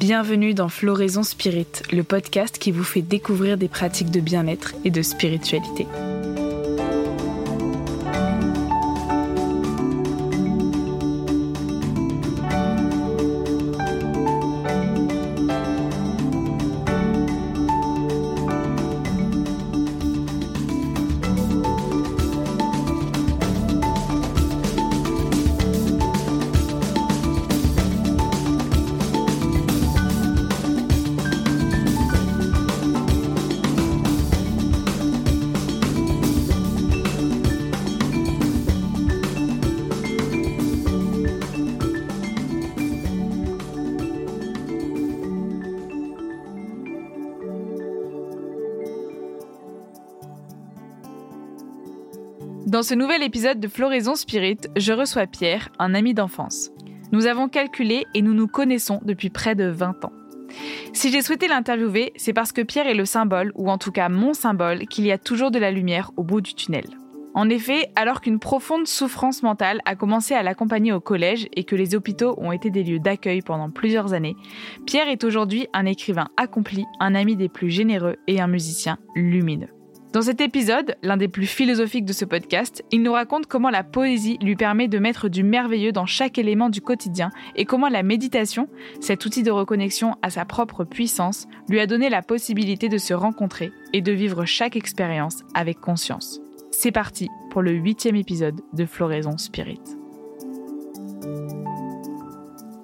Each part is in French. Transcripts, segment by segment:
Bienvenue dans Floraison Spirit, le podcast qui vous fait découvrir des pratiques de bien-être et de spiritualité. Ce nouvel épisode de Floraison Spirit, je reçois Pierre, un ami d'enfance. Nous avons calculé et nous nous connaissons depuis près de 20 ans. Si j'ai souhaité l'interviewer, c'est parce que Pierre est le symbole, ou en tout cas mon symbole, qu'il y a toujours de la lumière au bout du tunnel. En effet, alors qu'une profonde souffrance mentale a commencé à l'accompagner au collège et que les hôpitaux ont été des lieux d'accueil pendant plusieurs années, Pierre est aujourd'hui un écrivain accompli, un ami des plus généreux et un musicien lumineux. Dans cet épisode, l'un des plus philosophiques de ce podcast, il nous raconte comment la poésie lui permet de mettre du merveilleux dans chaque élément du quotidien et comment la méditation, cet outil de reconnexion à sa propre puissance, lui a donné la possibilité de se rencontrer et de vivre chaque expérience avec conscience. C'est parti pour le huitième épisode de Floraison Spirit.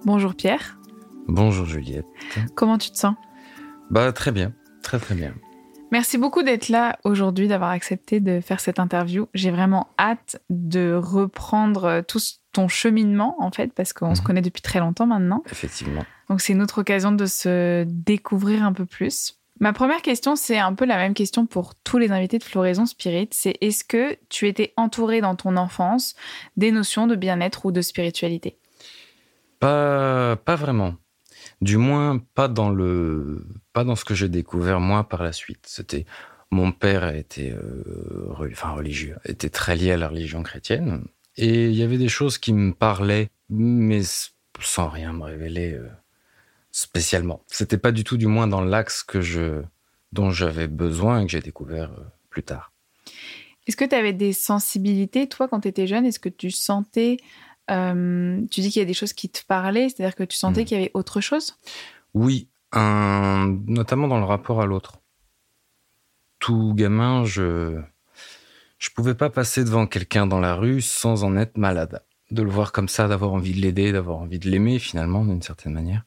Bonjour Pierre. Bonjour Juliette. Comment tu te sens? Bah très bien, très très bien. Merci beaucoup d'être là aujourd'hui, d'avoir accepté de faire cette interview. J'ai vraiment hâte de reprendre tout ton cheminement, en fait, parce qu'on se mhm. connaît depuis très longtemps maintenant. Effectivement. Donc, c'est une autre occasion de se découvrir un peu plus. Ma première question, c'est un peu la même question pour tous les invités de Floraison Spirit. C'est est-ce que tu étais entouré dans ton enfance des notions de bien-être ou de spiritualité? Pas, pas vraiment. Du moins, pas dans le, pas dans ce que j'ai découvert moi par la suite. C'était mon père était, euh, enfin religieux, était très lié à la religion chrétienne, et il y avait des choses qui me parlaient, mais sans rien me révéler euh, spécialement. C'était pas du tout, du moins, dans l'axe que je, dont j'avais besoin et que j'ai découvert euh, plus tard. Est-ce que tu avais des sensibilités, toi, quand tu étais jeune? Est-ce que tu sentais euh, tu dis qu'il y a des choses qui te parlaient, c'est-à-dire que tu sentais hmm. qu'il y avait autre chose? Oui, notamment dans le rapport à l'autre. Tout gamin, je je pouvais pas passer devant quelqu'un dans la rue sans en être malade. De le voir comme ça, d'avoir envie de l'aider, d'avoir envie de l'aimer finalement d'une certaine manière.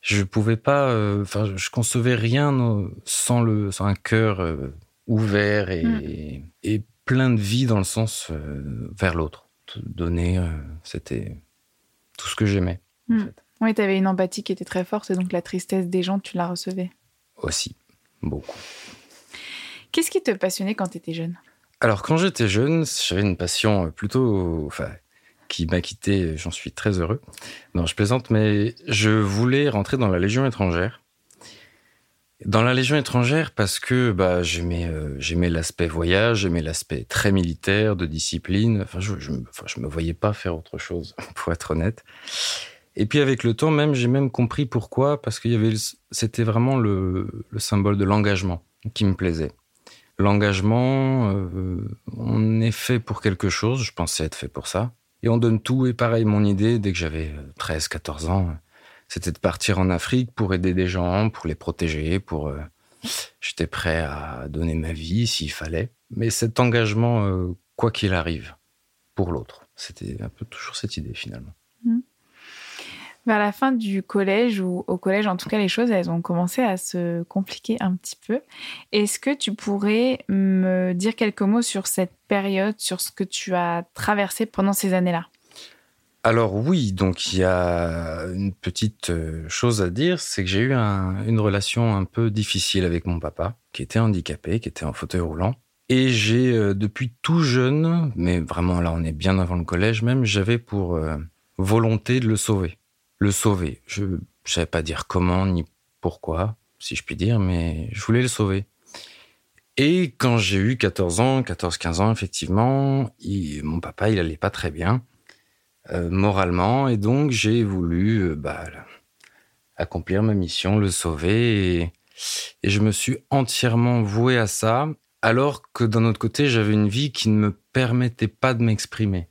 Je pouvais pas, euh, enfin, je concevais rien sans le, sans un cœur euh, ouvert et, hmm. et, plein de vie dans le sens vers l'autre donner, euh, c'était tout ce que j'aimais. Hmm. Oui, tu avais une empathie qui était très forte et donc la tristesse des gens, tu la recevais. Aussi, beaucoup. Qu'est-ce qui te passionnait quand tu étais jeune? Alors, quand j'étais jeune, j'avais une passion plutôt. Enfin, qui m'a quitté, j'en suis très heureux. Non, je plaisante, mais je voulais rentrer dans la Légion étrangère. Dans la Légion étrangère, parce que bah, j'aimais, euh, j'aimais l'aspect voyage, j'aimais l'aspect très militaire, de discipline. Enfin, je, je me voyais pas faire autre chose, pour être honnête. Et puis avec le temps même, j'ai même compris pourquoi, parce qu'il y avait, c'était vraiment le, le, symbole de l'engagement qui me plaisait. L'engagement, euh, on est fait pour quelque chose, je pensais être fait pour ça. Et on donne tout, et pareil, mon idée, dès que j'avais 13, euh, 14 ans, c'était de partir en Afrique pour aider des gens, pour les protéger, pour. Euh, j'étais prêt à donner ma vie s'il fallait. Mais cet engagement, euh, quoi qu'il arrive, pour l'autre, c'était un peu toujours cette idée finalement. Mmh. Vers la fin du collège, ou au collège en tout cas, les choses, elles ont commencé à se compliquer un petit peu. Est-ce que tu pourrais me dire quelques mots sur cette période, sur ce que tu as traversé pendant ces années-là? Alors oui, donc il y a une petite euh, chose à dire, c'est que j'ai eu une relation un peu difficile avec mon papa, qui était handicapé, qui était en fauteuil roulant. Et j'ai, euh, depuis tout jeune, mais vraiment là on est bien avant le collège même, j'avais pour euh, volonté de le sauver. Le sauver. Je ne savais pas dire comment ni pourquoi, si je puis dire, mais je voulais le sauver. Et quand j'ai eu 14 ans, 14-15 ans, effectivement, mon papa, il allait pas très bien. Euh, moralement. Et donc, j'ai voulu euh, bah, accomplir ma mission, le sauver. Et, et je me suis entièrement voué à ça, alors que d'un autre côté, j'avais une vie qui ne me permettait pas de m'exprimer.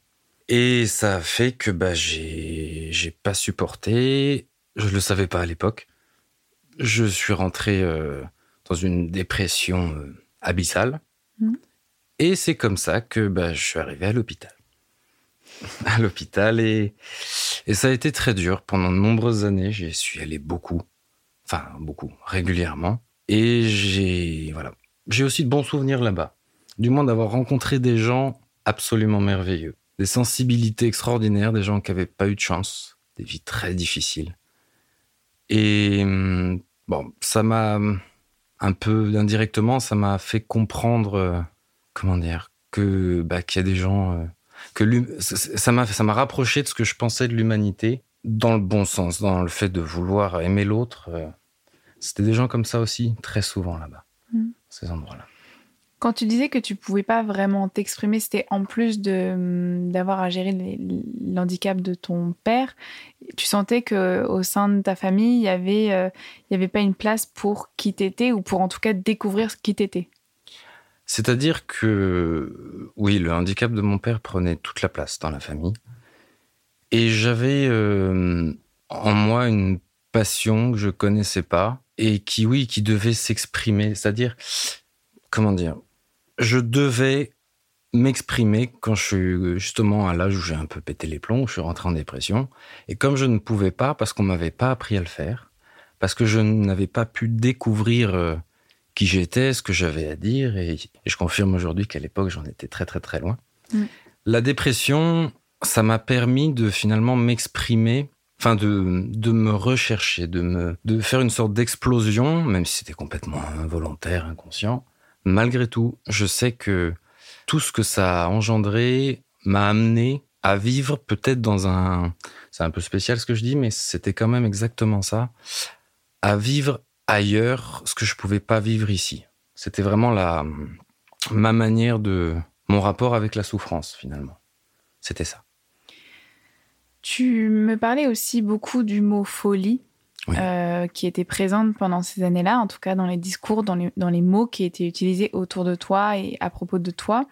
Et ça a fait que bah, j'ai, pas supporté. Je le savais pas à l'époque. Je suis rentré euh, dans une dépression abyssale. Mhm. Et c'est comme ça que bah, je suis arrivé à l'hôpital. À l'hôpital et, et ça a été très dur pendant de nombreuses années. J'y suis allé beaucoup, enfin beaucoup, régulièrement. Et j'ai voilà, j'ai aussi de bons souvenirs là-bas. Du moins d'avoir rencontré des gens absolument merveilleux, des sensibilités extraordinaires, des gens qui n'avaient pas eu de chance, des vies très difficiles. Et hum, bon, ça m'a un peu indirectement, ça m'a fait comprendre, euh, comment dire, que bah, qu'il y a des gens euh, que ça- m'a ça m'a rapproché de ce que je pensais de l'humanité dans le bon sens, dans le fait de vouloir aimer l'autre. euh. C'était des gens comme ça aussi très souvent là-bas, Mhm. ces endroits-là. Quand tu disais que tu pouvais pas vraiment t'exprimer, c'était en plus de hum, d'avoir à gérer l'handicap de ton père. Tu sentais que au sein de ta famille, il y avait euh, il y avait pas une place pour qui t'étais ou pour en tout cas découvrir qui t'étais. C'est-à-dire que, oui, le handicap de mon père prenait toute la place dans la famille. Et j'avais euh, en moi une passion que je connaissais pas et qui, oui, qui devait s'exprimer. C'est-à-dire, comment dire, je devais m'exprimer quand je suis justement à l'âge où j'ai un peu pété les plombs, où je suis rentré en dépression. Et comme je ne pouvais pas, parce qu'on m'avait pas appris à le faire, parce que je n'avais pas pu découvrir euh, qui j'étais, ce que j'avais à dire, et, et je confirme aujourd'hui qu'à l'époque, j'en étais très très très loin. Mm. La dépression, ça m'a permis de finalement m'exprimer, enfin de, de me rechercher, de, me, de faire une sorte d'explosion, même si c'était complètement involontaire, inconscient. Malgré tout, je sais que tout ce que ça a engendré m'a amené à vivre peut-être dans un... C'est un peu spécial ce que je dis, mais c'était quand même exactement ça. À vivre ailleurs ce que je pouvais pas vivre ici. C'était vraiment la ma manière de mon rapport avec la souffrance finalement. C'était ça. Tu me parlais aussi beaucoup du mot folie, Oui. euh, qui était présente pendant ces années-là, en tout cas dans les discours, dans les, dans les mots qui étaient utilisés autour de toi et à propos de toi.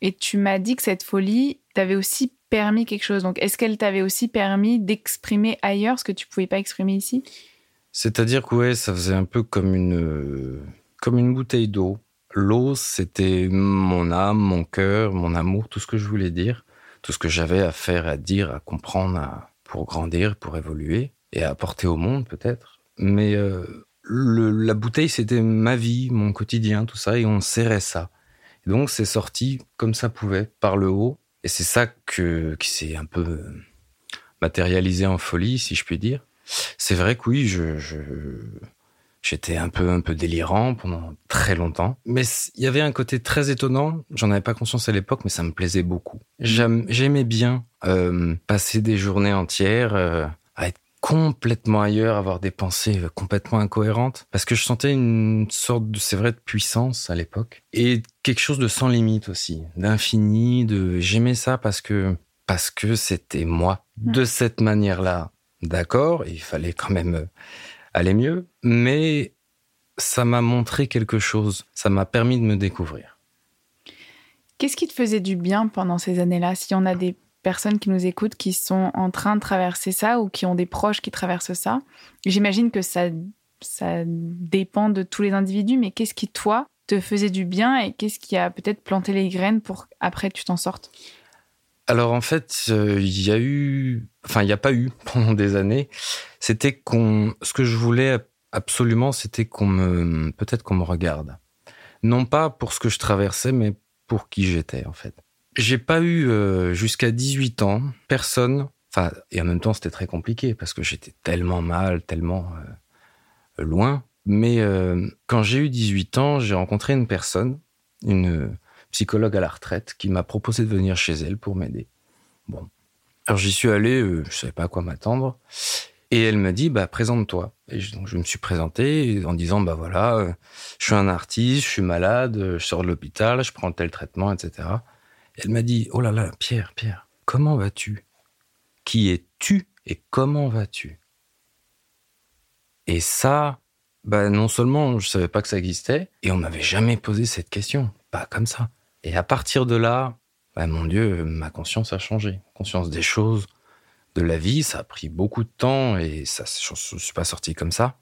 Et tu m'as dit que cette folie t'avait aussi permis quelque chose. Donc, est-ce qu'elle t'avait aussi permis d'exprimer ailleurs ce que tu pouvais pas exprimer ici? C'est-à-dire que ouais, ça faisait un peu comme une euh, comme une bouteille d'eau. L'eau, c'était mon âme, mon cœur, mon amour, tout ce que je voulais dire, tout ce que j'avais à faire, à dire, à comprendre, pour grandir, pour évoluer et à apporter au monde peut-être. Mais euh, la bouteille, c'était ma vie, mon quotidien, tout ça, et on serrait ça. Et donc c'est sorti comme ça pouvait, par le haut, et c'est ça que qui s'est un peu euh, matérialisé en folie, si je puis dire. C'est vrai que oui, je, je- j'étais un peu, un peu délirant pendant très longtemps. Mais il y avait un côté très étonnant. J'en avais pas conscience à l'époque, mais ça me plaisait beaucoup. J'aime- J'aimais bien euh, passer des journées entières euh, à être complètement ailleurs, avoir des pensées euh, complètement incohérentes, parce que je sentais une sorte de, c'est vrai, de puissance à l'époque et quelque chose de sans limite aussi, d'infini. De, j'aimais ça parce que parce que c'était moi de cette manière-là. D'accord, il fallait quand même euh, aller mieux, mais ça m'a montré quelque chose, ça m'a permis de me découvrir. Qu'est-ce qui te faisait du bien pendant ces années-là S'il y en a des personnes qui nous écoutent qui sont en train de traverser ça ou qui ont des proches qui traversent ça, j'imagine que ça, ça dépend de tous les individus, mais qu'est-ce qui, toi, te faisait du bien et qu'est-ce qui a peut-être planté les graines pour après tu t'en sortes? Alors en fait, euh, il y a eu, enfin il n'y a pas eu pendant des années. C'était qu'on, ce que je voulais absolument, c'était qu'on me, peut-être qu'on me regarde, non pas pour ce que je traversais, mais pour qui j'étais en fait. J'ai pas eu euh, jusqu'à 18 ans personne, enfin et en même temps c'était très compliqué parce que j'étais tellement mal, tellement euh, loin. Mais euh, quand j'ai eu 18 ans, j'ai rencontré une personne, une psychologue à la retraite, qui m'a proposé de venir chez elle pour m'aider. Bon. Alors j'y suis allé, euh, je savais pas à quoi m'attendre. Et elle me dit, bah, présente-toi. Et je, donc je me suis présenté en disant, bah voilà, euh, je suis un artiste, je suis malade, euh, je sors de l'hôpital, je prends tel traitement, etc. Et elle m'a dit, oh là là, Pierre, Pierre, comment vas-tu? Qui es-tu et comment vas-tu? Et ça, bah, non seulement je savais pas que ça existait, et on m'avait jamais posé cette question, pas comme ça. Et à partir de là, bah, mon Dieu, ma conscience a changé. Conscience des choses, de la vie, ça a pris beaucoup de temps et ça, je ne suis pas sorti comme ça.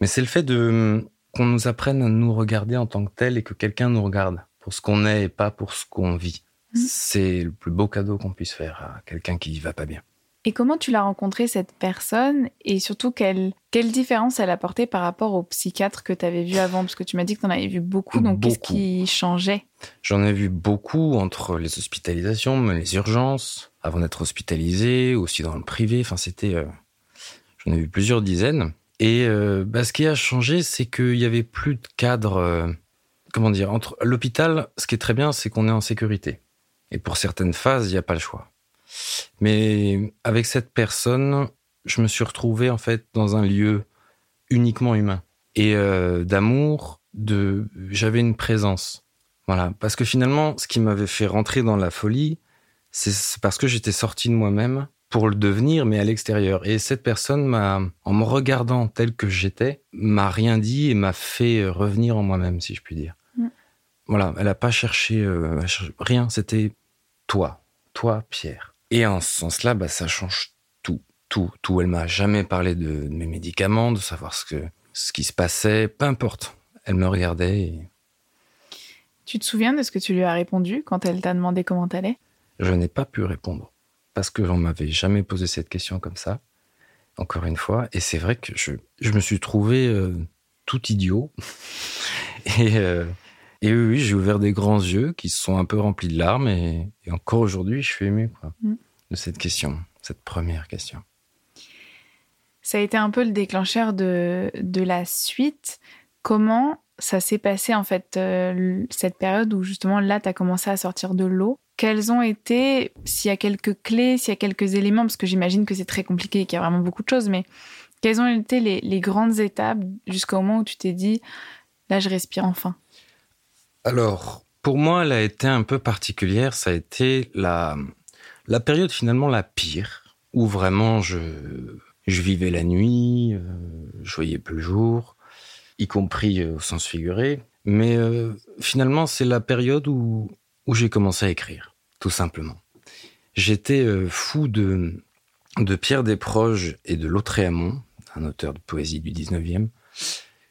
Mais c'est le fait de qu'on nous apprenne à nous regarder en tant que tel et que quelqu'un nous regarde pour ce qu'on est et pas pour ce qu'on vit. Mmh. C'est le plus beau cadeau qu'on puisse faire à quelqu'un qui va pas bien. Et comment tu l'as rencontré cette personne et surtout quelle, quelle différence elle apportait par rapport au psychiatre que tu avais vu avant? Parce que tu m'as dit que tu en avais vu beaucoup, donc qu'est-ce qui changeait? J'en ai vu beaucoup entre les hospitalisations, les urgences, avant d'être hospitalisé, aussi dans le privé. Enfin, c'était. Euh, j'en ai vu plusieurs dizaines. Et euh, bah, ce qui a changé, c'est qu'il y avait plus de cadre. Euh, comment dire Entre l'hôpital, ce qui est très bien, c'est qu'on est en sécurité. Et pour certaines phases, il n'y a pas le choix. Mais avec cette personne, je me suis retrouvé en fait dans un lieu uniquement humain et euh, d'amour. De, j'avais une présence. Voilà, parce que finalement, ce qui m'avait fait rentrer dans la folie, c'est parce que j'étais sorti de moi-même pour le devenir, mais à l'extérieur. Et cette personne m'a, en me regardant tel que j'étais, m'a rien dit et m'a fait revenir en moi-même, si je puis dire. Mm. Voilà, elle n'a pas cherché euh, rien. C'était toi, toi, Pierre. Et en ce sens-là, bah, ça change tout, tout, tout. Elle m'a jamais parlé de, mes médicaments, de savoir ce que, ce qui se passait, peu importe. Elle me regardait. Tu te souviens de ce que tu lui as répondu quand elle t'a demandé comment t'allais? Je n'ai pas pu répondre parce que j'en m'avait jamais posé cette question comme ça. Encore une fois, et c'est vrai que je, je me suis trouvé euh, tout idiot. et, euh, et oui, j'ai ouvert des grands yeux qui se sont un peu remplis de larmes et, encore aujourd'hui, je suis ému mm. de cette question, cette première question. Ça a été un peu le déclencheur de, de la suite. Comment ça s'est passé en fait, euh, cette période où justement là, tu as commencé à sortir de l'eau? Quelles ont été, s'il y a quelques clés, s'il y a quelques éléments, parce que j'imagine que c'est très compliqué et qu'il y a vraiment beaucoup de choses, mais quelles ont été les, les grandes étapes jusqu'au moment où tu t'es dit, là, je respire enfin? Alors, pour moi, elle a été un peu particulière. Ça a été la, période finalement la pire, où vraiment je, vivais la nuit, euh, je voyais plus le jour, y compris euh, au sens figuré. Mais euh, finalement, c'est la période où, où j'ai commencé à écrire, tout simplement. J'étais fou de, de Pierre Desproges et de Lautréamont, un auteur de poésie du 19e.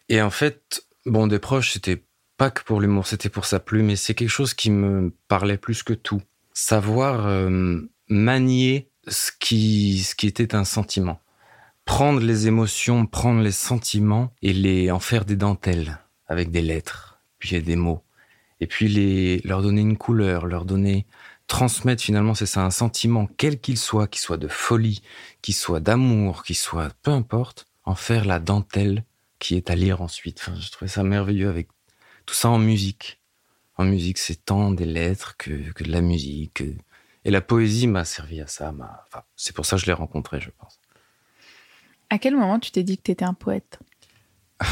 Et en fait, bon, Desproges, c'était pas que pour l'humour, c'était pour sa plume, mais c'est quelque chose qui me parlait plus que tout. Savoir euh, manier ce qui, ce qui était un sentiment. Prendre les émotions, prendre les sentiments et les en faire des dentelles avec des lettres, puis des mots. Et puis les, leur donner une couleur, leur donner, transmettre finalement, c'est ça, un sentiment, quel qu'il soit, qu'il soit de folie, qu'il soit d'amour, qu'il soit, peu importe, en faire la dentelle qui est à lire ensuite. Je trouvais ça merveilleux avec tout ça en musique. En musique, c'est tant des lettres que, de la musique. Et la poésie m'a servi à ça. Enfin, c'est pour ça que je l'ai rencontré, je pense. À quel moment tu t'es dit que tu étais un poète?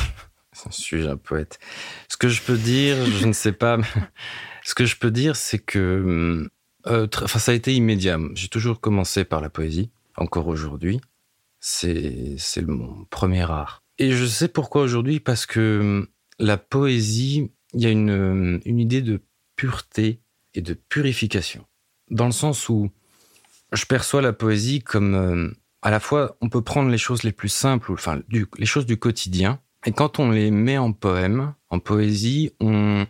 Suis-je un poète? Ce que je peux dire, je ne sais pas. Ce que je peux dire, c'est que euh, enfin, ça a été immédiat. J'ai toujours commencé par la poésie, encore aujourd'hui. C'est mon premier art. Et je sais pourquoi aujourd'hui, parce que la poésie, il y a une, idée de pureté et de purification. Dans le sens où je perçois la poésie comme euh, à la fois on peut prendre les choses les plus simples, enfin les choses du quotidien, et quand on les met en poème, en poésie, on,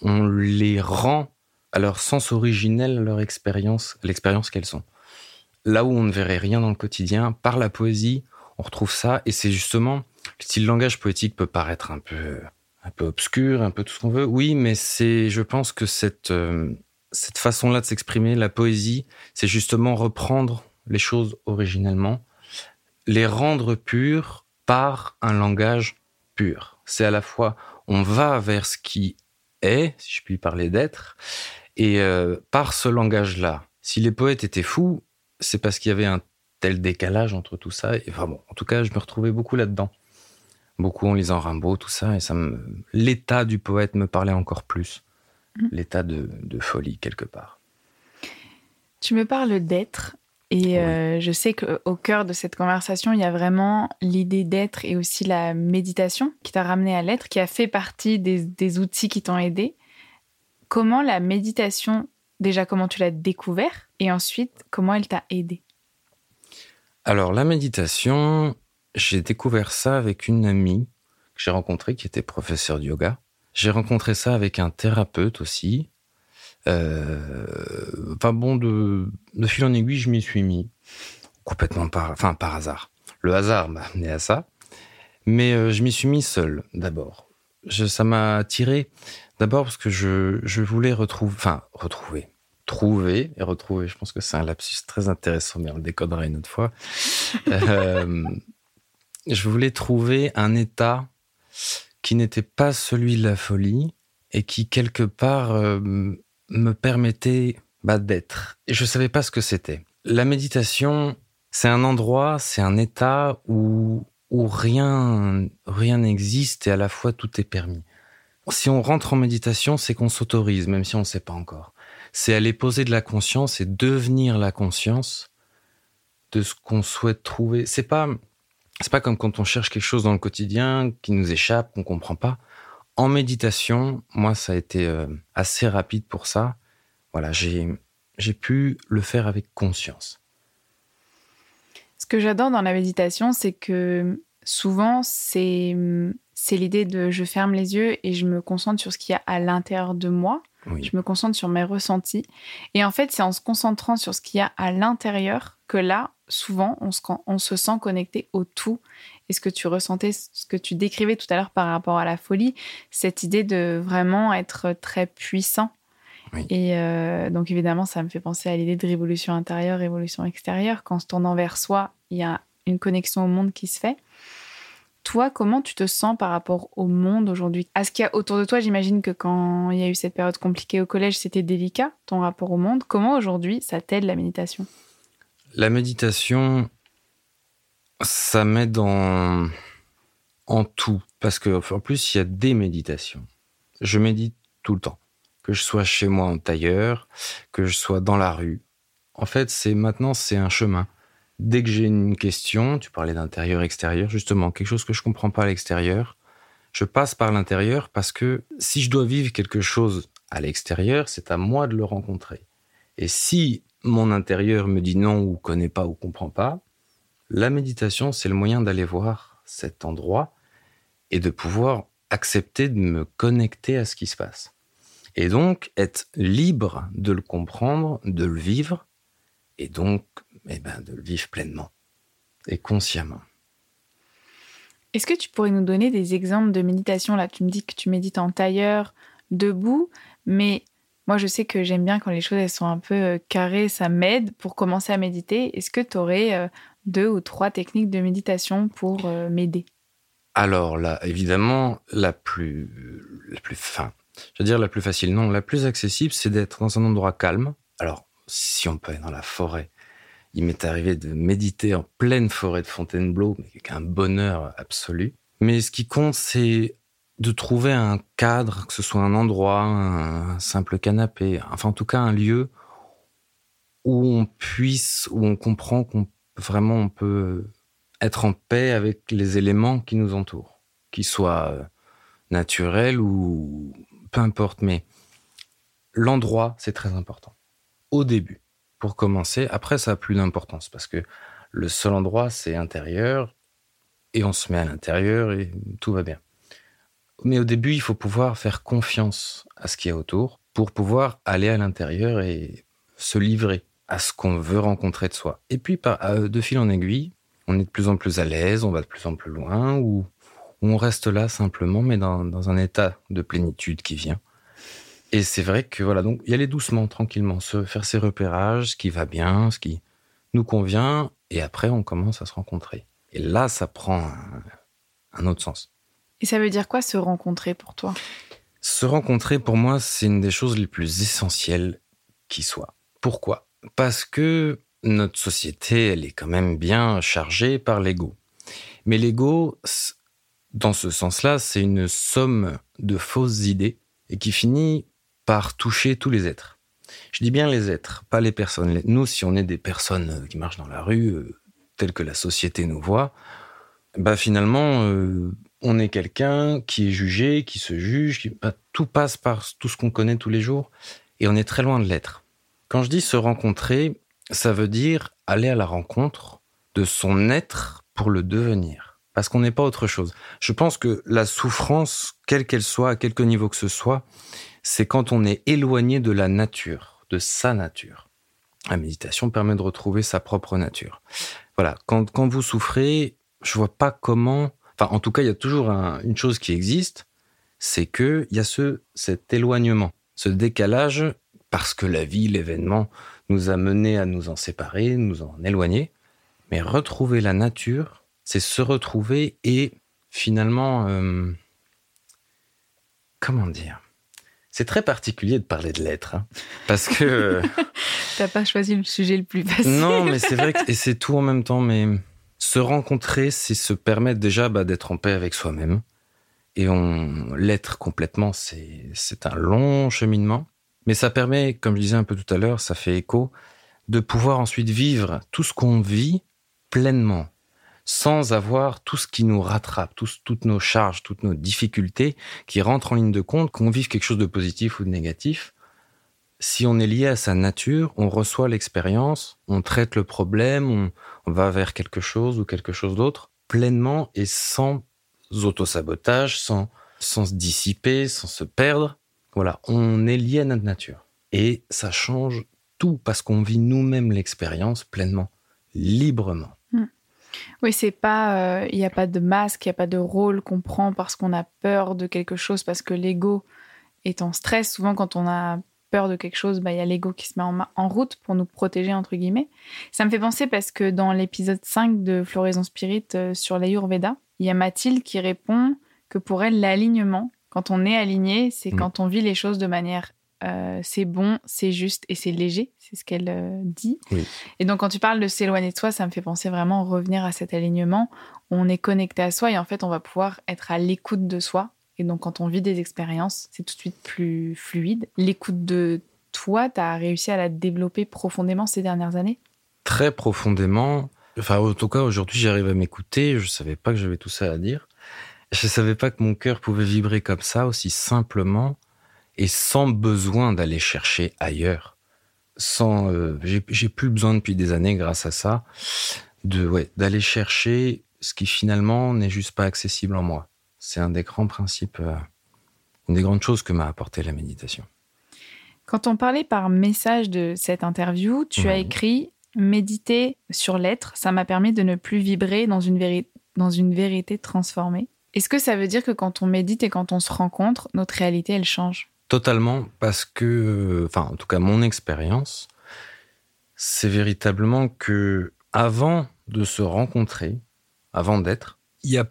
on les rend à leur sens originel, à leur expérience, l'expérience qu'elles sont. Là où on ne verrait rien dans le quotidien, par la poésie, on retrouve ça, et c'est justement, le style langage poétique peut paraître un peu un peu obscur, un peu tout ce qu'on veut. Oui, mais c'est, je pense que cette, euh, cette façon-là de s'exprimer, la poésie, c'est justement reprendre les choses originellement, les rendre pures par un langage pur. C'est à la fois, on va vers ce qui est, si je puis parler d'être, et euh, par ce langage-là. Si les poètes étaient fous, c'est parce qu'il y avait un tel décalage entre tout ça. Et enfin bon, en tout cas, je me retrouvais beaucoup là-dedans beaucoup en lisant Rimbaud, tout ça, et ça me... l'état du poète me parlait encore plus, mm. l'état de, folie quelque part. Tu me parles d'être. Et euh, je sais qu'au cœur de cette conversation, il y a vraiment l'idée d'être et aussi la méditation qui t'a ramené à l'être, qui a fait partie des, outils qui t'ont aidé. Comment la méditation, déjà comment tu l'as découvert et ensuite comment elle t'a aidé? Alors la méditation, j'ai découvert ça avec une amie que j'ai rencontrée qui était professeure de yoga. J'ai rencontré ça avec un thérapeute aussi euh, enfin bon, de, de fil en aiguille, je m'y suis mis complètement par, enfin par hasard. Le hasard m'a amené à ça, mais euh, je m'y suis mis seul d'abord. Ça m'a attiré d'abord parce que je, je voulais retrouver, enfin retrouver, trouver et retrouver. Je pense que c'est un lapsus très intéressant, mais on le décodera une autre fois. euh, je voulais trouver un état qui n'était pas celui de la folie et qui quelque part euh, me permettait bah, d'être. Et je ne savais pas ce que c'était. La méditation, c'est un endroit, c'est un état où, rien rien n'existe et à la fois tout est permis. Si on rentre en méditation, c'est qu'on s'autorise, même si on ne sait pas encore. C'est aller poser de la conscience et devenir la conscience de ce qu'on souhaite trouver. C'est pas c'est pas comme quand on cherche quelque chose dans le quotidien qui nous échappe, qu'on comprend pas. En méditation, moi, ça a été euh, assez rapide pour ça. Voilà, j'ai, j'ai pu le faire avec conscience. Ce que j'adore dans la méditation, c'est que souvent, c'est, c'est l'idée de je ferme les yeux et je me concentre sur ce qu'il y a à l'intérieur de moi. Je me concentre sur mes ressentis. Et en fait, c'est en se concentrant sur ce qu'il y a à l'intérieur que là, souvent, on se, on se sent connecté au tout et ce que tu ressentais, ce que tu décrivais tout à l'heure par rapport à la folie, cette idée de vraiment être très puissant. Et euh, donc évidemment, ça me fait penser à l'idée de révolution intérieure, révolution extérieure. Qu'en se tournant vers soi, il y a une connexion au monde qui se fait. Toi, comment tu te sens par rapport au monde aujourd'hui? À ce qu'il y a autour de toi, j'imagine que quand il y a eu cette période compliquée au collège, c'était délicat, ton rapport au monde. Comment aujourd'hui ça t'aide la méditation? La méditation, ça m'aide en, en tout. Parce que, en plus, il y a des méditations. Je médite tout le temps. Que je sois chez moi en tailleur, que je sois dans la rue. En fait, c'est maintenant, c'est un chemin. Dès que j'ai une question, tu parlais d'intérieur-extérieur, justement, quelque chose que je comprends pas à l'extérieur, je passe par l'intérieur parce que si je dois vivre quelque chose à l'extérieur, c'est à moi de le rencontrer. Et si mon intérieur me dit non ou connaît pas ou comprend pas, la méditation, c'est le moyen d'aller voir cet endroit et de pouvoir accepter de me connecter à ce qui se passe. Et donc être libre de le comprendre, de le vivre, et donc eh ben, de le vivre pleinement et consciemment. Est-ce que tu pourrais nous donner des exemples de méditation? Là, tu me dis que tu médites en tailleur, debout, mais moi, je sais que j'aime bien quand les choses elles sont un peu euh, carrées, ça m'aide pour commencer à méditer. Est-ce que tu aurais euh, deux ou trois techniques de méditation pour euh, m'aider? Alors là, évidemment, la plus, la plus fin, je veux dire la plus facile, non, la plus accessible, c'est d'être dans un endroit calme. Alors, si on peut être dans la forêt, il m'est arrivé de méditer en pleine forêt de Fontainebleau, avec un bonheur absolu. Mais ce qui compte, c'est de trouver un cadre, que ce soit un endroit, un simple canapé, enfin en tout cas un lieu où on puisse, où on comprend qu'on vraiment on peut être en paix avec les éléments qui nous entourent, qu'ils soient euh, naturels ou peu importe, mais l'endroit, c'est très important. Au début, pour commencer, après ça a plus d'importance parce que le seul endroit, c'est intérieur et on se met à l'intérieur et tout va bien. Mais au début, il faut pouvoir faire confiance à ce qu'il y a autour pour pouvoir aller à l'intérieur et se livrer à ce qu'on veut rencontrer de soi. Et puis, de fil en aiguille, on est de plus en plus à l'aise, on va de plus en plus loin, ou on reste là simplement, mais dans, un état de plénitude qui vient. Et c'est vrai que voilà, donc y aller doucement, tranquillement, faire ses repérages, ce qui va bien, ce qui nous convient, et après on commence à se rencontrer. Et là, ça prend un autre sens. Et ça veut dire quoi se rencontrer pour toi? Se rencontrer pour moi, c'est une des choses les plus essentielles qui soit. Pourquoi? Parce que notre société, elle est quand même bien chargée par l'ego. Mais l'ego, dans ce sens-là, c'est une somme de fausses idées et qui finit par toucher tous les êtres. Je dis bien les êtres, pas les personnes. Nous, si on est des personnes euh, qui marchent dans la rue, euh, telles que la société nous voit, bah finalement, euh, on est quelqu'un qui est jugé, qui se juge, bah, tout passe par tout ce qu'on connaît tous les jours, et on est très loin de l'être. Quand je dis se rencontrer, ça veut dire aller à la rencontre de son être pour le devenir. Parce qu'on n'est pas autre chose. Je pense que la souffrance, quelle qu'elle soit, à quelque niveau que ce soit, c'est quand on est éloigné de la nature, de sa nature. La méditation permet de retrouver sa propre nature. Voilà, quand, quand vous souffrez, je vois pas comment. Enfin, en tout cas, il y a toujours une chose qui existe, c'est que il y a ce cet éloignement, ce décalage parce que la vie, l'événement nous a mené à nous en séparer, nous en éloigner. Mais retrouver la nature, c'est se retrouver et finalement, euh, comment dire? C'est très particulier de parler de l'être, hein, parce que. T'as pas choisi le sujet le plus facile. non, mais c'est vrai que et c'est tout en même temps. Mais se rencontrer, c'est se permettre déjà bah, d'être en paix avec soi-même. Et on l'être complètement, c'est un long cheminement. Mais ça permet, comme je disais un peu tout à l'heure, ça fait écho, de pouvoir ensuite vivre tout ce qu'on vit pleinement, sans avoir tout ce qui nous rattrape, toutes nos charges, toutes nos difficultés qui rentrent en ligne de compte, qu'on vive quelque chose de positif ou de négatif. Si on est lié à sa nature, on reçoit l'expérience, on traite le problème, on, va vers quelque chose ou quelque chose d'autre pleinement et sans autosabotage, sans, sans se dissiper, sans se perdre. Voilà, on est lié à notre nature. Et ça change tout parce qu'on vit nous-mêmes l'expérience pleinement, librement. Oui, c'est pas, il euh, n'y a pas de masque, il n'y a pas de rôle qu'on prend parce qu'on a peur de quelque chose, parce que l'ego est en stress. Souvent, quand on a peur de quelque chose, bah, il y a l'ego qui se met en, route pour nous protéger, entre guillemets. Ça me fait penser parce que dans l'épisode 5 de Floraison Spirit euh, sur l'Ayurveda, il y a Mathilde qui répond que pour elle, l'alignement, quand on est aligné, c'est mm. quand on vit les choses de manière euh, c'est bon, c'est juste et c'est léger, c'est ce qu'elle euh, dit. Et donc quand tu parles de s'éloigner de soi, ça me fait penser vraiment revenir à cet alignement. on est connecté à soi et en fait on va pouvoir être à l'écoute de soi. Et donc quand on vit des expériences, c'est tout de suite plus fluide. L'écoute de toi, tu as réussi à la développer profondément ces dernières années? Très profondément. Enfin, en tout cas, aujourd'hui, j'arrive à m'écouter. Je savais pas que j'avais tout ça à dire. Je savais pas que mon cœur pouvait vibrer comme ça, aussi simplement et sans besoin d'aller chercher ailleurs. Sans, euh, j'ai plus besoin depuis des années, grâce à ça, de ouais, d'aller chercher ce qui finalement n'est juste pas accessible en moi. C'est un des grands principes, euh, une des grandes choses que m'a apporté la méditation. Quand on parlait par message de cette interview, tu as écrit Méditer sur l'être, ça m'a permis de ne plus vibrer dans une, dans une vérité transformée. Est-ce que ça veut dire que quand on médite et quand on se rencontre, notre réalité, elle change? Totalement, parce que, enfin, en tout cas, mon expérience, c'est véritablement que avant de se rencontrer, avant d'être,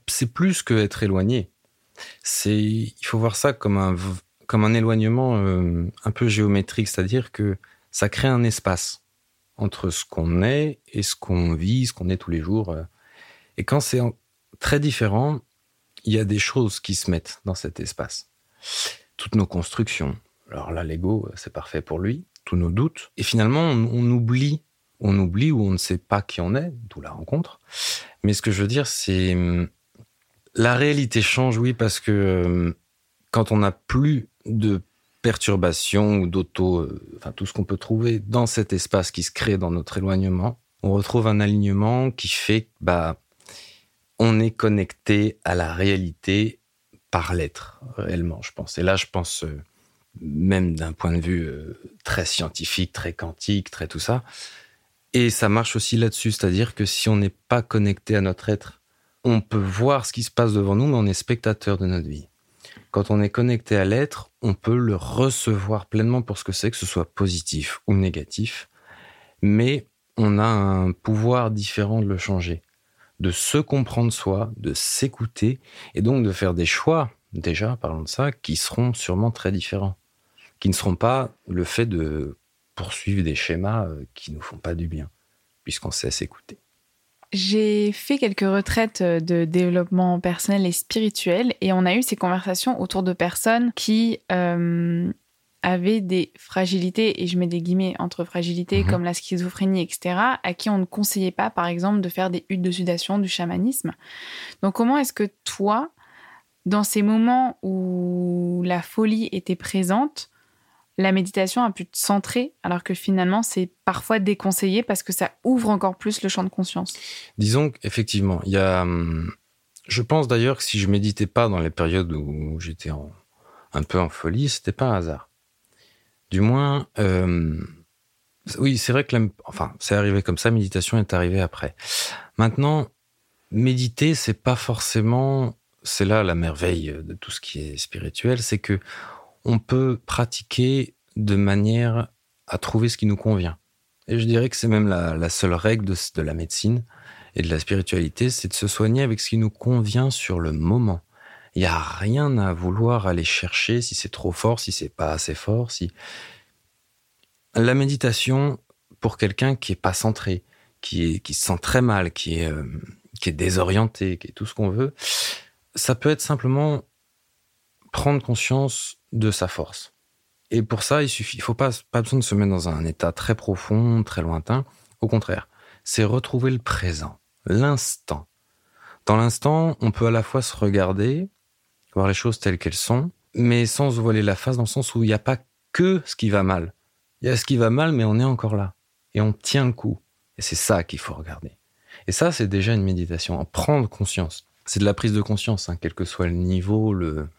c'est plus que être éloigné. Il faut voir ça comme un, comme un éloignement euh, un peu géométrique, c'est-à-dire que ça crée un espace entre ce qu'on est et ce qu'on vit, ce qu'on est tous les jours. Euh. Et quand c'est très différent, il y a des choses qui se mettent dans cet espace toutes nos constructions. Alors là, l'ego, c'est parfait pour lui, tous nos doutes. Et finalement, on, oublie, on oublie ou on ne sait pas qui on est, d'où la rencontre. Mais ce que je veux dire, c'est hum, la réalité change, oui, parce que hum, quand on n'a plus de perturbations ou d'auto, euh, enfin tout ce qu'on peut trouver dans cet espace qui se crée dans notre éloignement, on retrouve un alignement qui fait bah on est connecté à la réalité par l'être, réellement, je pense. Et là, je pense, euh, même d'un point de vue euh, très scientifique, très quantique, très tout ça. Et ça marche aussi là-dessus, c'est-à-dire que si on n'est pas connecté à notre être, on peut voir ce qui se passe devant nous, mais on est spectateur de notre vie. Quand on est connecté à l'être, on peut le recevoir pleinement pour ce que c'est, que ce soit positif ou négatif, mais on a un pouvoir différent de le changer de se comprendre soi, de s'écouter, et donc de faire des choix, déjà, parlons de ça, qui seront sûrement très différents, qui ne seront pas le fait de poursuivre des schémas euh, qui nous font pas du bien, puisqu'on sait s'écouter. J'ai fait quelques retraites euh, de développement personnel et spirituel et on a eu ces conversations autour de personnes qui euh, avaient des fragilités, et je mets des guillemets entre fragilités Mhm. comme la schizophrénie, etc., à qui on ne conseillait pas, par exemple, de faire des huttes de sudation, du chamanisme. Donc comment est-ce que toi, dans ces moments où la folie était présente, la méditation a pu te centrer, alors que finalement c'est parfois déconseillé parce que ça ouvre encore plus le champ de conscience Disons qu'effectivement, il y a. hum, Je pense d'ailleurs que si je méditais pas dans les périodes où j'étais un peu en folie, c'était pas un hasard. Du moins, euh, oui, c'est vrai que la- enfin, c'est arrivé comme ça. Méditation est arrivée après. Maintenant, méditer, c'est pas forcément. C'est là la merveille de tout ce qui est spirituel, c'est que on peut pratiquer de manière à trouver ce qui nous convient. Et je dirais que c'est même la, la seule règle de, la médecine et de la spiritualité, c'est de se soigner avec ce qui nous convient sur le moment. Il n'y a rien à vouloir aller chercher si c'est trop fort, si c'est pas assez fort, si la méditation pour quelqu'un qui est pas centré, qui se sent très mal, qui est euh, qui est désorienté, qui est tout ce qu'on veut, ça peut être simplement prendre conscience de sa force. Et pour ça, il suffit, il faut pas pas besoin de se mettre dans un état très profond, très lointain. Au contraire, c'est retrouver le présent, l'instant. Dans l'instant, on peut à la fois se regarder, voir les choses telles qu'elles sont, mais sans se voiler la face, dans le sens où il n'y a pas que ce qui va mal. Il y a ce qui va mal, mais on est encore là. Et on tient le coup. Et c'est ça qu'il faut regarder. Et ça, c'est déjà une méditation, en prendre conscience. C'est de la prise de conscience, hein, quel que soit le niveau, le,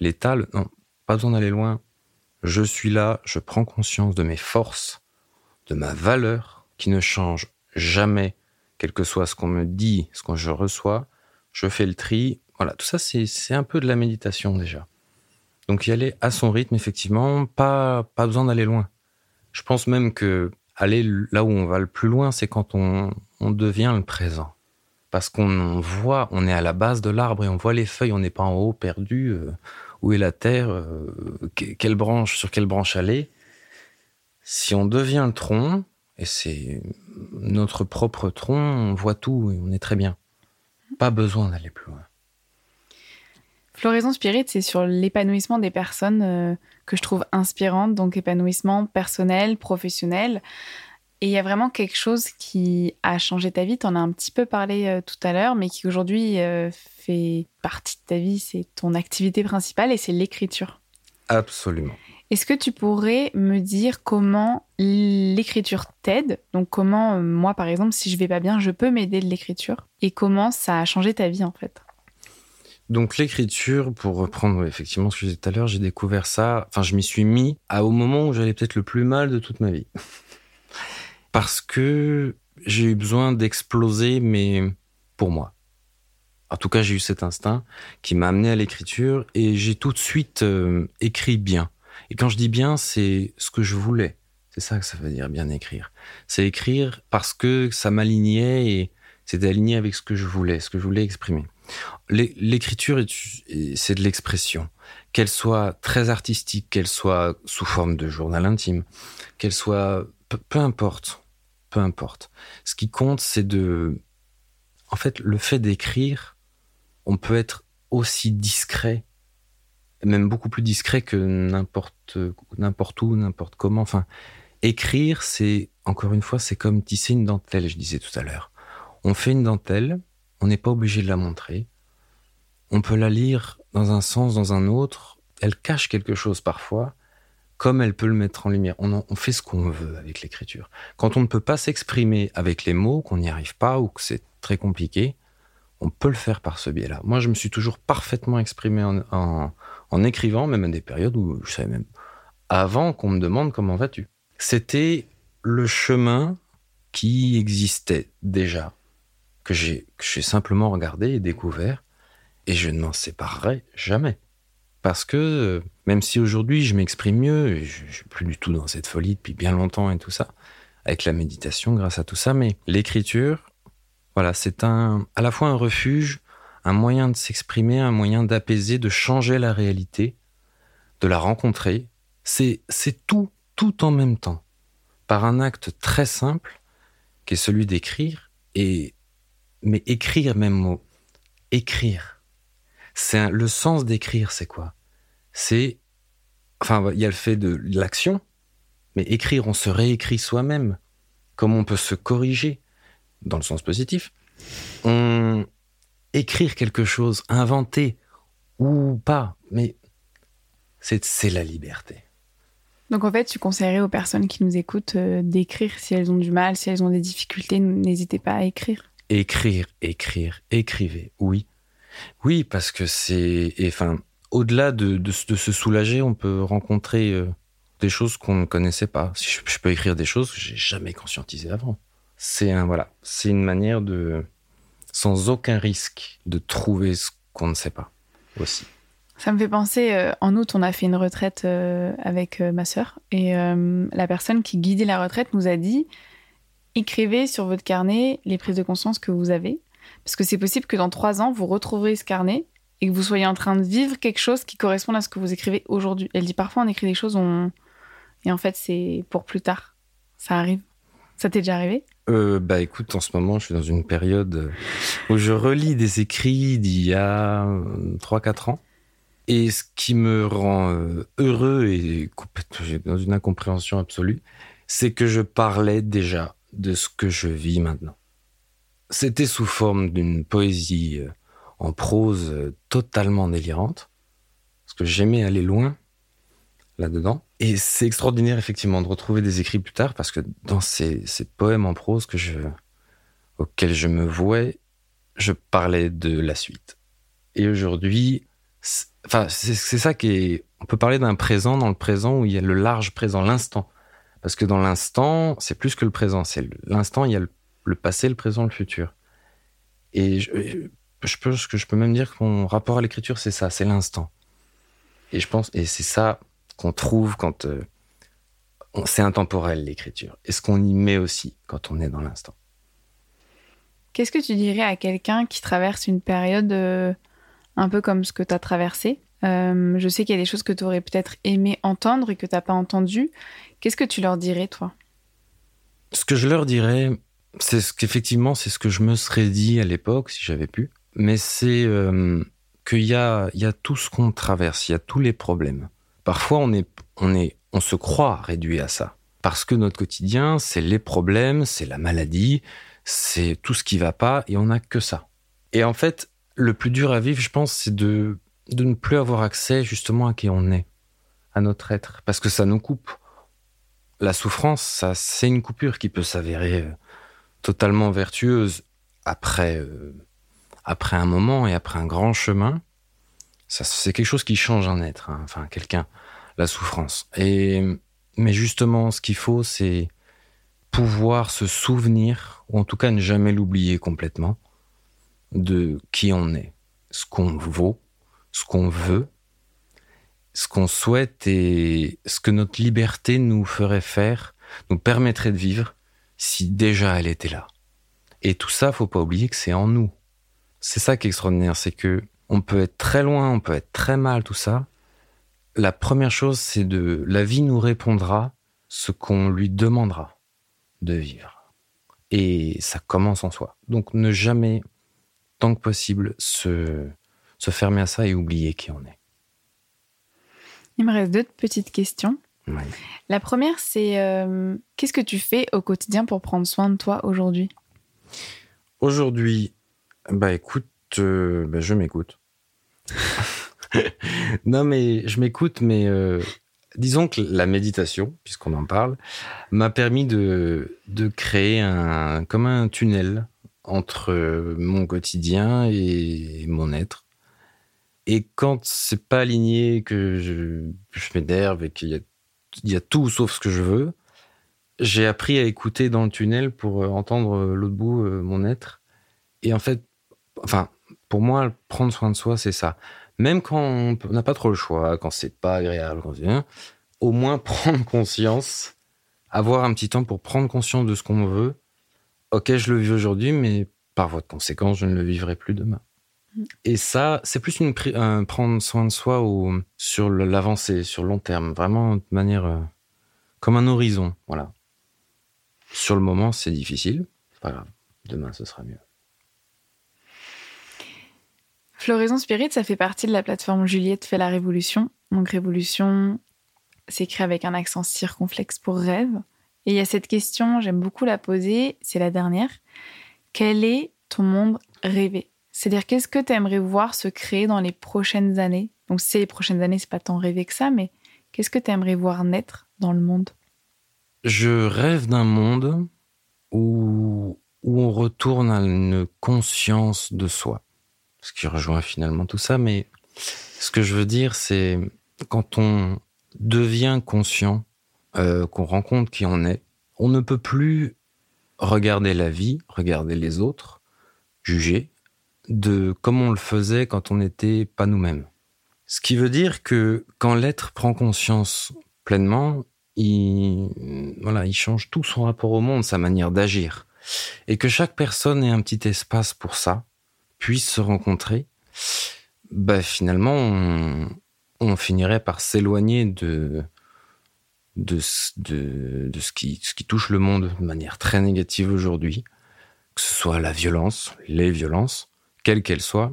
l'état. le- Non, pas besoin d'aller loin. Je suis là, je prends conscience de mes forces, de ma valeur, qui ne change jamais, quel que soit ce qu'on me dit, ce que je reçois. Je fais le tri. Voilà, tout ça, c'est, un peu de la méditation déjà. Donc y aller à son rythme, effectivement, pas, pas besoin d'aller loin. Je pense même que aller là où on va le plus loin, c'est quand on, on devient le présent. Parce qu'on on voit, on est à la base de l'arbre et on voit les feuilles, on n'est pas en haut perdu. Où est la terre euh, que- Quelle branche, sur quelle branche aller Si on devient le tronc, et c'est notre propre tronc, on voit tout et on est très bien. Pas besoin d'aller plus loin. Floraison Spirit, c'est sur l'épanouissement des personnes euh, que je trouve inspirantes, donc épanouissement personnel, professionnel. Et il y a vraiment quelque chose qui a changé ta vie. Tu en as un petit peu parlé euh, tout à l'heure, mais qui aujourd'hui euh, fait partie de ta vie. C'est ton activité principale et c'est l'écriture. Absolument. Est-ce que tu pourrais me dire comment l'écriture t'aide? Donc comment, euh, moi par exemple, si je vais pas bien, je peux m'aider de l'écriture? Et comment ça a changé ta vie en fait? Donc l'écriture, pour reprendre effectivement ce que je disais tout à l'heure, j'ai découvert ça, enfin je m'y suis mis à, au moment où j'allais peut-être le plus mal de toute ma vie. Parce que j'ai eu besoin d'exploser, mais pour moi. En tout cas, j'ai eu cet instinct qui m'a amené à l'écriture et j'ai tout de suite euh, écrit bien. Et quand je dis bien, c'est ce que je voulais. C'est ça que ça veut dire bien écrire. C'est écrire parce que ça m'alignait et c'était aligné avec ce que je voulais, ce que je voulais exprimer. L'é- L'écriture, est- est- c'est de l'expression. Qu'elle soit très artistique, qu'elle soit sous forme de journal intime, qu'elle soit... Peu importe. Peu importe. Ce qui compte, c'est de... En fait, le fait d'écrire, on peut être aussi discret, même beaucoup plus discret que n'importe où, n'importe comment. Enfin, écrire, c'est, encore une fois, c'est comme tisser une dentelle, je disais tout à l'heure. On fait une dentelle, on n'est pas obligé de la montrer. On peut la lire dans un sens, dans un autre. Elle cache quelque chose parfois, comme elle peut le mettre en lumière. On, fait ce qu'on veut avec l'écriture. Quand on ne peut pas s'exprimer avec les mots, qu'on n'y arrive pas ou que c'est très compliqué, on peut le faire par ce biais-là. Moi, je me suis toujours parfaitement exprimé en, en- en écrivant, même à des périodes où je savais même avant qu'on me demande comment vas-tu. C'était le chemin qui existait déjà, que j'ai que j'ai simplement regardé et découvert, et je ne m'en séparerai jamais. Parce que euh, même si aujourd'hui je m'exprime mieux, je, je suis plus du tout dans cette folie depuis bien longtemps et tout ça, avec la méditation, grâce à tout ça, mais l'écriture, voilà, c'est un à la fois un refuge, un moyen de s'exprimer, un moyen d'apaiser, de changer la réalité, de la rencontrer. C'est c'est tout, tout en même temps, par un acte très simple, qui est celui d'écrire, et mais écrire même mot, écrire. C'est le sens d'écrire, c'est quoi? C'est enfin, il y a le fait de l'action, mais écrire, on se réécrit soi-même. Comment on peut se corriger, dans le sens positif. On écrire quelque chose, inventer ou pas, mais c'est la liberté. Donc en fait, tu conseillerais aux personnes qui nous écoutent euh, d'écrire si elles ont du mal, si elles ont des difficultés, n'hésitez pas à écrire. Écrire, écrire, écrivez, oui. Oui, parce que c'est... Enfin, au-delà de, se soulager, on peut rencontrer euh, des choses qu'on ne connaissait pas. Je, peux écrire des choses que j'ai jamais conscientisées avant. C'est un, voilà, c'est une manière de, sans aucun risque, de trouver ce qu'on ne sait pas aussi. Ça me fait penser, euh, en août, on a fait une retraite euh, avec ma sœur et la personne qui guidait la retraite nous a dit écrivez sur votre carnet les prises de conscience que vous avez, parce que c'est possible que dans trois ans, vous retrouverez ce carnet et que vous soyez en train de vivre quelque chose qui corresponde à ce que vous écrivez aujourd'hui. Elle dit parfois on écrit des choses on... et en fait c'est pour plus tard. Ça arrive. Ça t'est déjà arrivé? Bah écoute, en ce moment, je suis dans une période où je relis des écrits d'il y a 3-4 ans. Et ce qui me rend euh, heureux et dans une incompréhension absolue, c'est que je parlais déjà de ce que je vis maintenant. C'était sous forme d'une poésie euh, en prose euh, totalement délirante, parce que j'aimais aller loin là-dedans. Et c'est extraordinaire effectivement de retrouver des écrits plus tard, parce que dans ces, poèmes en prose que je, auxquels je me vouais, je parlais de la suite. Et aujourd'hui, Enfin, c'est ça qui est. On peut parler d'un présent dans le présent où il y a le large présent, l'instant. Parce que dans l'instant, c'est plus que le présent. C'est l'instant, il y a le, passé, le présent, le futur. Et je, je, peux, que je peux même dire que mon rapport à l'écriture, c'est ça, c'est l'instant. Et je pense, et c'est ça qu'on trouve quand euh, c'est intemporel l'écriture. Et ce qu'on y met aussi quand on est dans l'instant. Qu'est-ce que tu dirais à quelqu'un qui traverse une période euh, un peu comme ce que tu as traversé? Euh, je sais qu'il y a des choses que tu aurais peut-être aimé entendre et que tu n'as pas entendu. Qu'est-ce que tu leur dirais, toi? Ce que je leur dirais, c'est ce qu'effectivement, c'est ce que je me serais dit à l'époque, si j'avais pu. Mais c'est euh, qu'il y a, y a tout ce qu'on traverse, il y a tous les problèmes. Parfois, on, est, on, est, on se croit réduit à ça. Parce que notre quotidien, c'est les problèmes, c'est la maladie, c'est tout ce qui va pas, et on n'a que ça. Et en fait, le plus dur à vivre, je pense, c'est de, de ne plus avoir accès justement à qui on est, à notre être, parce que ça nous coupe. La souffrance, ça, c'est une coupure qui peut s'avérer euh, totalement vertueuse après, euh, après un moment et après un grand chemin. C'est quelque chose qui change un être, hein, enfin quelqu'un, la souffrance. Et mais justement, ce qu'il faut, c'est pouvoir se souvenir, ou en tout cas ne jamais l'oublier complètement, de qui on est, ce qu'on vaut, ce qu'on veut, ce qu'on souhaite et ce que notre liberté nous ferait faire, nous permettrait de vivre si déjà elle était là. Et tout ça, faut pas oublier que c'est en nous. C'est ça qui est extraordinaire, c'est que on peut être très loin, on peut être très mal, tout ça. La première chose, c'est de la vie nous répondra ce qu'on lui demandera de vivre. Et ça commence en soi. Donc ne jamais tant que possible, se, se fermer à ça et oublier qui on est. Il me reste deux petites questions. La première, c'est euh, qu'est-ce que tu fais au quotidien pour prendre soin de toi aujourd'hui? Aujourd'hui, bah écoute, euh, bah, je m'écoute. non, mais je m'écoute, mais euh, disons que la méditation, puisqu'on en parle, m'a permis de, de créer un, comme un tunnel entre mon quotidien et mon être. Et quand c'est pas aligné, que je, m'énerve et qu'il y, a, tout sauf ce que je veux, j'ai appris à écouter dans le tunnel pour euh, entendre euh, l'autre bout mon être. Et en fait, enfin, pour moi, prendre soin de soi, c'est ça. Même quand on n'a pas trop le choix, quand c'est pas agréable, quand au moins prendre conscience, avoir un petit temps pour prendre conscience de ce qu'on veut ok, je le vis aujourd'hui, mais par votre conséquence, je ne le vivrai plus demain. Et ça, c'est plus une prendre soin de soi ou sur l'avancée, sur long terme, vraiment de manière euh, comme un horizon, voilà. Sur le moment, c'est difficile, pas grave. Demain, ce sera mieux. Floraison Spirit, ça fait partie de la plateforme Juliette fait la révolution. Donc révolution, s'écrit avec un accent circonflexe pour rêve. Et il y a cette question, j'aime beaucoup la poser, c'est la dernière. Quel est ton monde rêvé? C'est-à-dire, qu'est-ce que tu aimerais voir se créer dans les prochaines années? Donc, si c'est les prochaines années, c'est pas tant rêvé que ça, mais qu'est-ce que tu aimerais voir naître dans le monde? Je rêve d'un monde où, où on retourne à une conscience de soi. Ce qui rejoint finalement tout ça, mais ce que je veux dire, c'est quand on devient conscient, euh, qu'on rencontre qui on est, on ne peut plus regarder la vie, regarder les autres, juger, de comme on le faisait quand on n'était pas nous-mêmes. Ce qui veut dire que quand l'être prend conscience pleinement, il, voilà, il change tout son rapport au monde, sa manière d'agir. Et que chaque personne ait un petit espace pour ça, puisse se rencontrer, bah, finalement, on, on finirait par s'éloigner de, de, de, de, ce, qui, ce qui touche le monde de manière très négative aujourd'hui, que ce soit la violence, les violences, quelles qu'elles soient,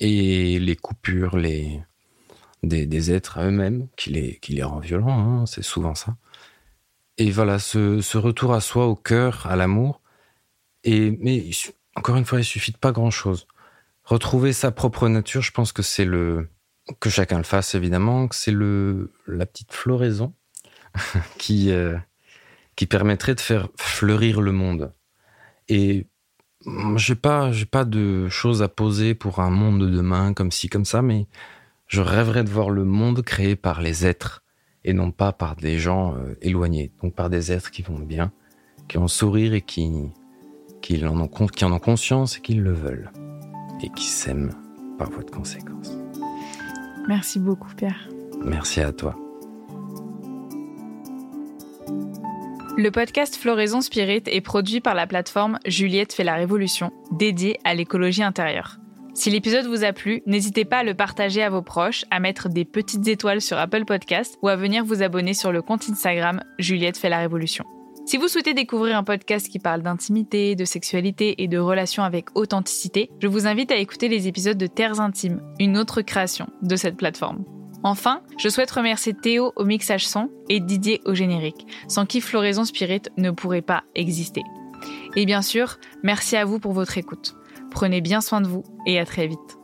et les coupures les, des, des êtres à eux-mêmes qui les, qui les rend violents, hein, c'est souvent ça. Et voilà, ce, ce, retour à soi, au cœur, à l'amour. Et mais encore une fois, il suffit de pas grand-chose. Retrouver sa propre nature, je pense que c'est le que chacun le fasse évidemment, que c'est le la petite floraison qui euh, qui permettrait de faire fleurir le monde. Et j'ai pas j'ai pas de choses à poser pour un monde de demain comme ci comme ça, mais je rêverais de voir le monde créé par les êtres et non pas par des gens euh, éloignés, donc par des êtres qui vont bien, qui ont sourire et qui qui en ont qui en ont conscience et qui le veulent et qui s'aiment par voie de conséquence. Merci beaucoup Pierre. Merci à toi. Le podcast Floraison Spirit est produit par la plateforme Juliette fait la révolution, dédiée à l'écologie intérieure. Si l'épisode vous a plu, n'hésitez pas à le partager à vos proches, à mettre des petites étoiles sur Apple Podcast ou à venir vous abonner sur le compte Instagram Juliette fait la révolution. Si vous souhaitez découvrir un podcast qui parle d'intimité, de sexualité et de relations avec authenticité, je vous invite à écouter les épisodes de Terres Intimes, une autre création de cette plateforme. Enfin, je souhaite remercier Théo au mixage son et Didier au générique, sans qui Floraison Spirit ne pourrait pas exister. Et bien sûr, merci à vous pour votre écoute. Prenez bien soin de vous et à très vite.